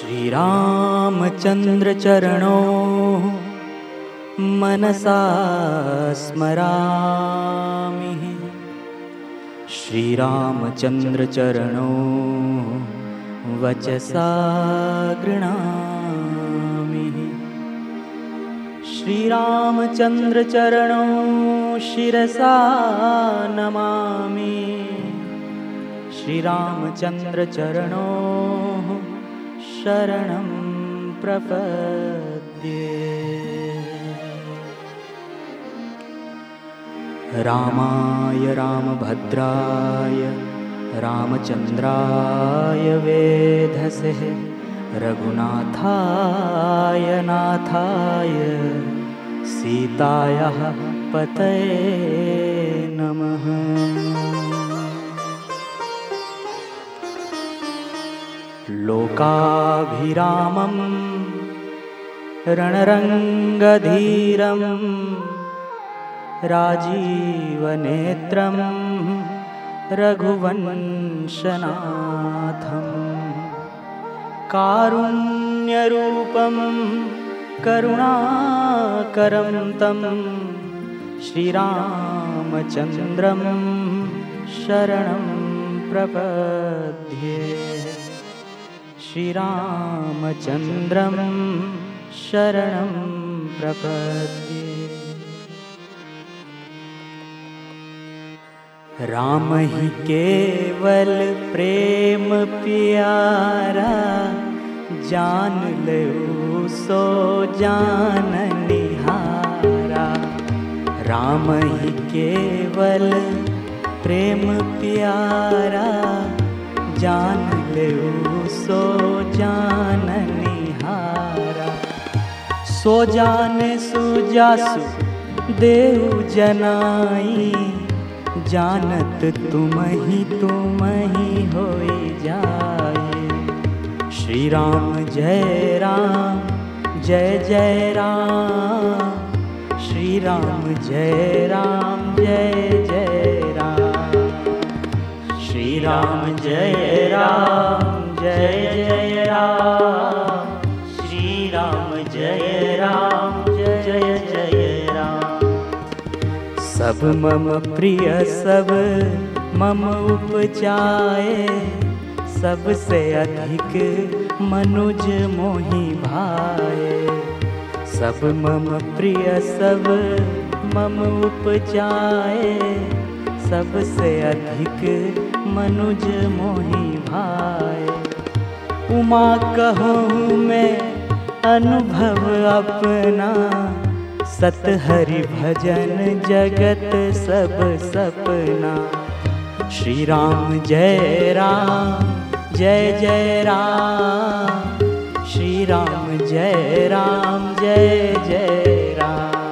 श्रीरामचन्द्रचरणो मनसा स्मरामि। श्रीरामचन्द्रचरणो वचसा गृणामि। श्रीरामचन्द्रचरणो शिरसा नमामि। श्रीरामचन्द्रचरणो शरणं प्रपद्ये। रामाय रामभद्राय रामचन्द्राय वेधसे रघुनाथाय नाथाय सीतायाः पतये नमः लोकाभिरामं रणरङ्गधीरं राजीवनेत्रं रघुवंशनाथं कारुण्यरूपं करुणाकरं तं श्रीरामचन्द्रं शरणं प्रपद्ये श्रीरामचन्द्रं शरणं प्रपद्ये। राम ही केवल प्रेम प्यारा जान लो सो जान निहारा। राम ही केवल प्रेम प्यारा जान लो सो जान निहारा। सो जान सुजासु देव जनाई। जानत तुम ही तुम ही होई जाए। श्री राम जय राम, जय जय राम। श्री राम जय राम, जय राम जय राम, जय जय राम। श्री राम, जय राम जय जय राम। सब मम प्रिय, सब मम उपजाए। सबसे अधिक मनुज मोहि भाए। सब मम प्रिय, सब मम उपजाए। सबसे अधिक मनुज मोहि भाए। उमा कहूँ मैं अनुभव अपना। सत हरि भजन जगत सब सपना। श्री राम जय राम, जय जय राम। श्री राम जय राम, जय जय राम।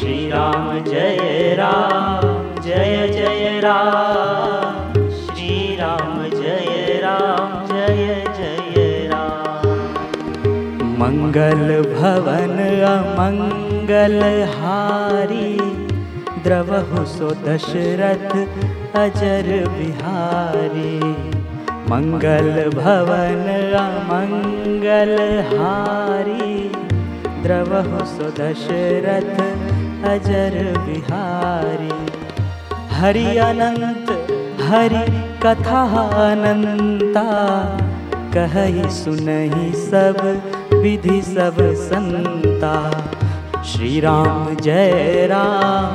श्री राम जय राम, जय जय राम। मंगल भवन अमंगल हारी। द्रवहु सो दशरथ अजर बिहारी। मंगल भवन अमंगल हारी। द्रवहु सो दशरथ अजर बिहारी। हरि अनंत हरि कथा अनंता। कहई सुनहि सब विधि सब संता। श्री राम जय राम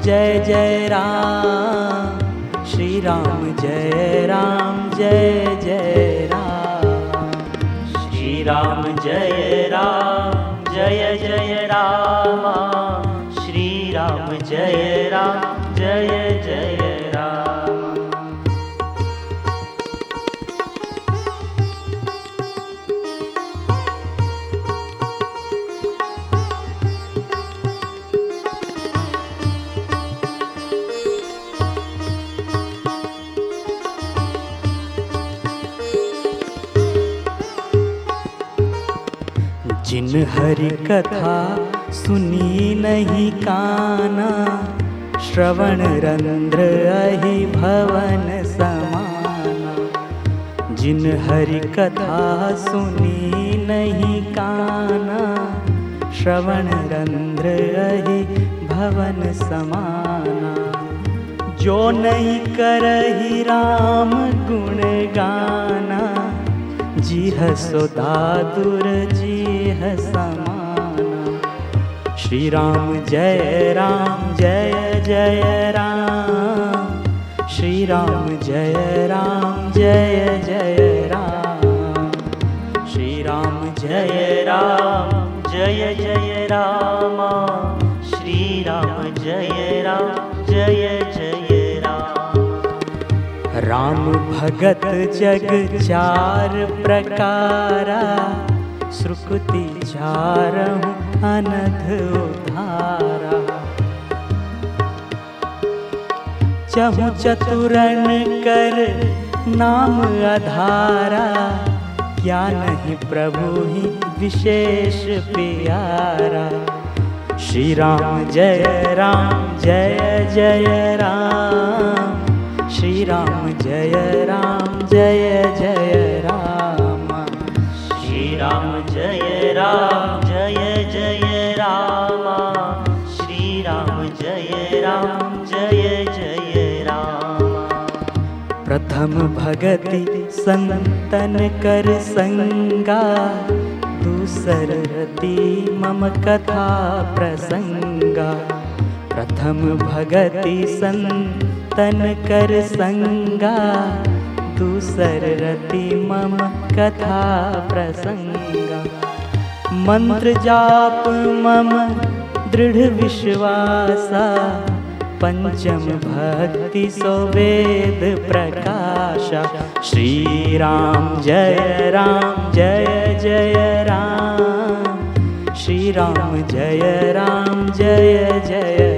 जय जय राम। श्री राम जय राम जय जय राम। श्री राम जय राम जय जय राम जिन हरि कथा सुनी नहीं काना, श्रवण रंध्र अहि भवन समाना। जिन हरि कथा सुनी नहीं काना, श्रवण रंध्र रही भवन समाना। जो नहीं करही राम गुण गाना जीह सोदादुर जी हसमाना। श्री राम जय राम, जय जय राम। श्री राम जय राम, जय जय राम। श्री राम जय राम, जय जय राम। राम भगत जग चार प्रकारा, सुकृति चार अनध उधारा। चहु चतुरन कर नाम अधारा क्या नहीं प्रभु ही विशेष प्यारा। श्री राम जय राम, जय जय राम। श्री राम जय राम जय जय राम। श्री राम जय राम जय जय राम। श्री राम जय राम जय जय राम। प्रथम भगति संतन कर संगा दूसर रति मम कथा प्रसंगा। प्रथम भगति संतन कर संगा, दूसर रति मम कथा प्रसंगा। मंत्र जाप मम दृढ़ विश्वासा, पंचम भक्ति सो वेद प्रकाशा। श्री राम जय राम, जय जय राम। श्री राम जय राम, जय जय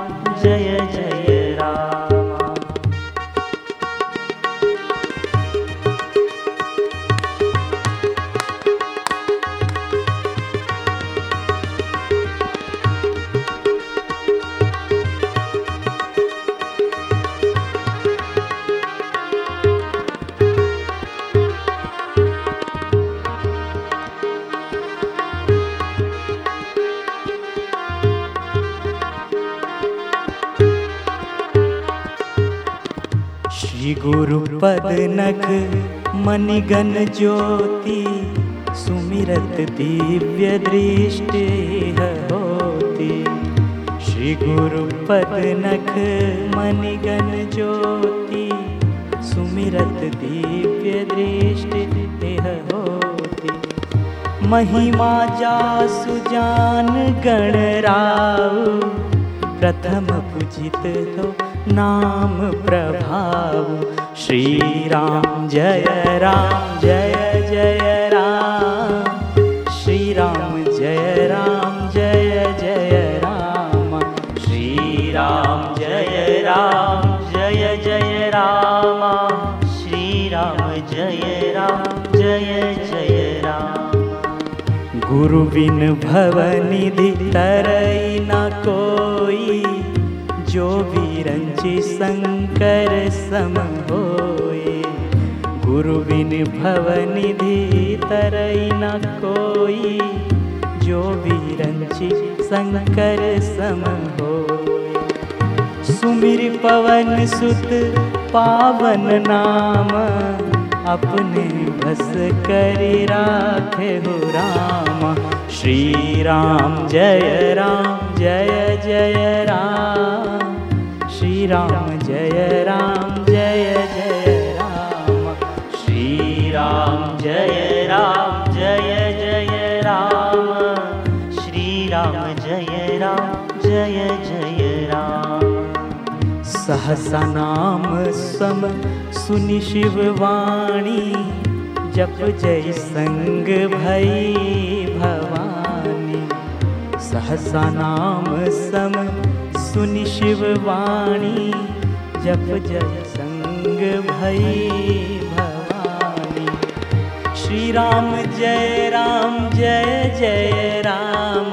श्री गुरु पद नख मणिगन ज्योति सुमिरत दिव्य दृष्टि होती। श्री गुरु पद नख मणिगन ज्योति सुमिरत दिव्य दृष्टि होती। महिमा जासु जान गणराव प्रथम पूजित हो नाम प्रभाव। श्री राम जय राम, जय जय राम। श्री राम जय राम, जय जय राम। श्री राम जय राम, जय जय राम। श्री राम जय राम, जय जय राम। गुरु बिन भवनिधि तरई न कोई। जो विरंचि शंकर सम होए गुरु बिन भवनिधि तरई न कोई, जो भी विरंचि शंकर सम होए। सुमिर पवन सुत पावन नाम, अपने बस कर राखे हो राम। श्री राम, जय राम, जय जय राम। राम जय राम जय जय राम। श्री राम जय राम जय जय राम। श्री राम जय राम जय जय राम। सहसा नाम सम सुनि शिव वाणी जप जय संग भई भवानी। सहसा नाम सम सुनि शिव वाणी, जप जय संग भई भवानी। श्री राम जय राम, जय जय राम।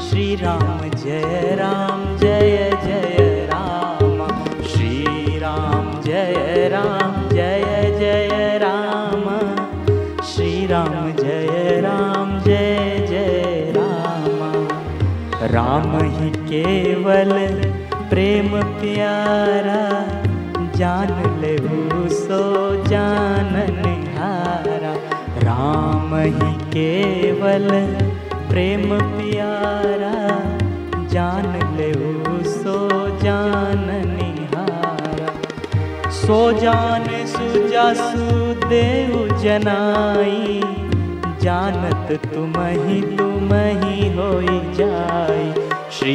श्री राम जय राम, जय जय राम। श्री राम जय राम, जय जय राम। श्री राम जय राम, जय जय राम। राम ही केवल प्रेम प्यारा जान ले सो जानन हारा। राम ही केवल प्रेम प्यारा जान ले सो जान निहारा सो जान सुजा सुदेव जनाई, जानत तुम ही तुम ही होई जाई। श्री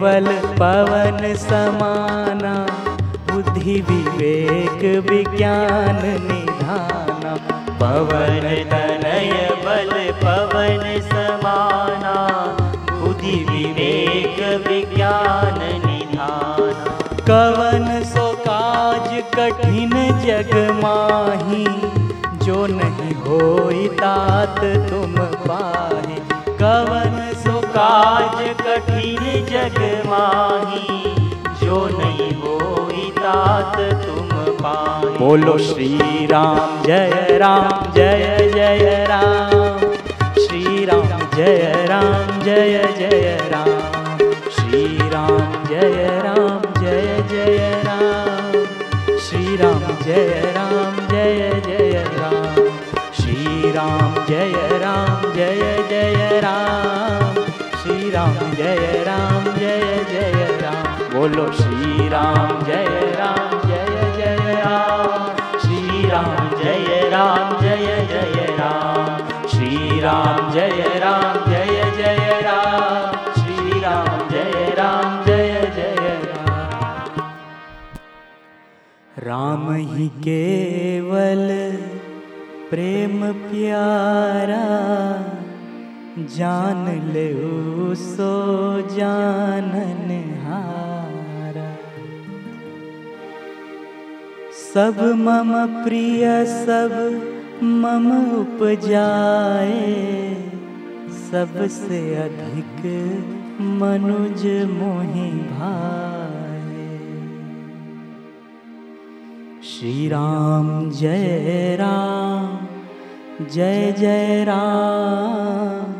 बल पवन समाना, बुद्धि विवेक विज्ञान निधाना। पवन तनय बल पवन समाना, बुद्धि विवेक विज्ञान निधाना। कवन सो काज कठिन जग माही, जो नहीं होई तात तुम पाहे। कवन काज कठिन जग माही, जो नहीं होई तात तुम पाए बोलो श्री राम जय राम, जय जय राम। श्री राम जय राम, जय जय राम। श्री राम जय राम, जय जय राम। श्री राम जय राम, जय जय राम। श्री राम जय राम, जय जय राम। जय राम, जय जय राम। बोलो श्री राम जय राम, जय जय राम। श्री राम जय राम, जय जय राम। श्री राम जय राम, जय जय राम। श्री राम जय राम, जय जय राम। राम ही केवल प्रेम प्यारा जान ले सो जानन हारा। सब मम प्रिय, सब मम उपजाए। सबसे अधिक मनुज मोहि भाए। श्री राम जय राम, जय जय राम।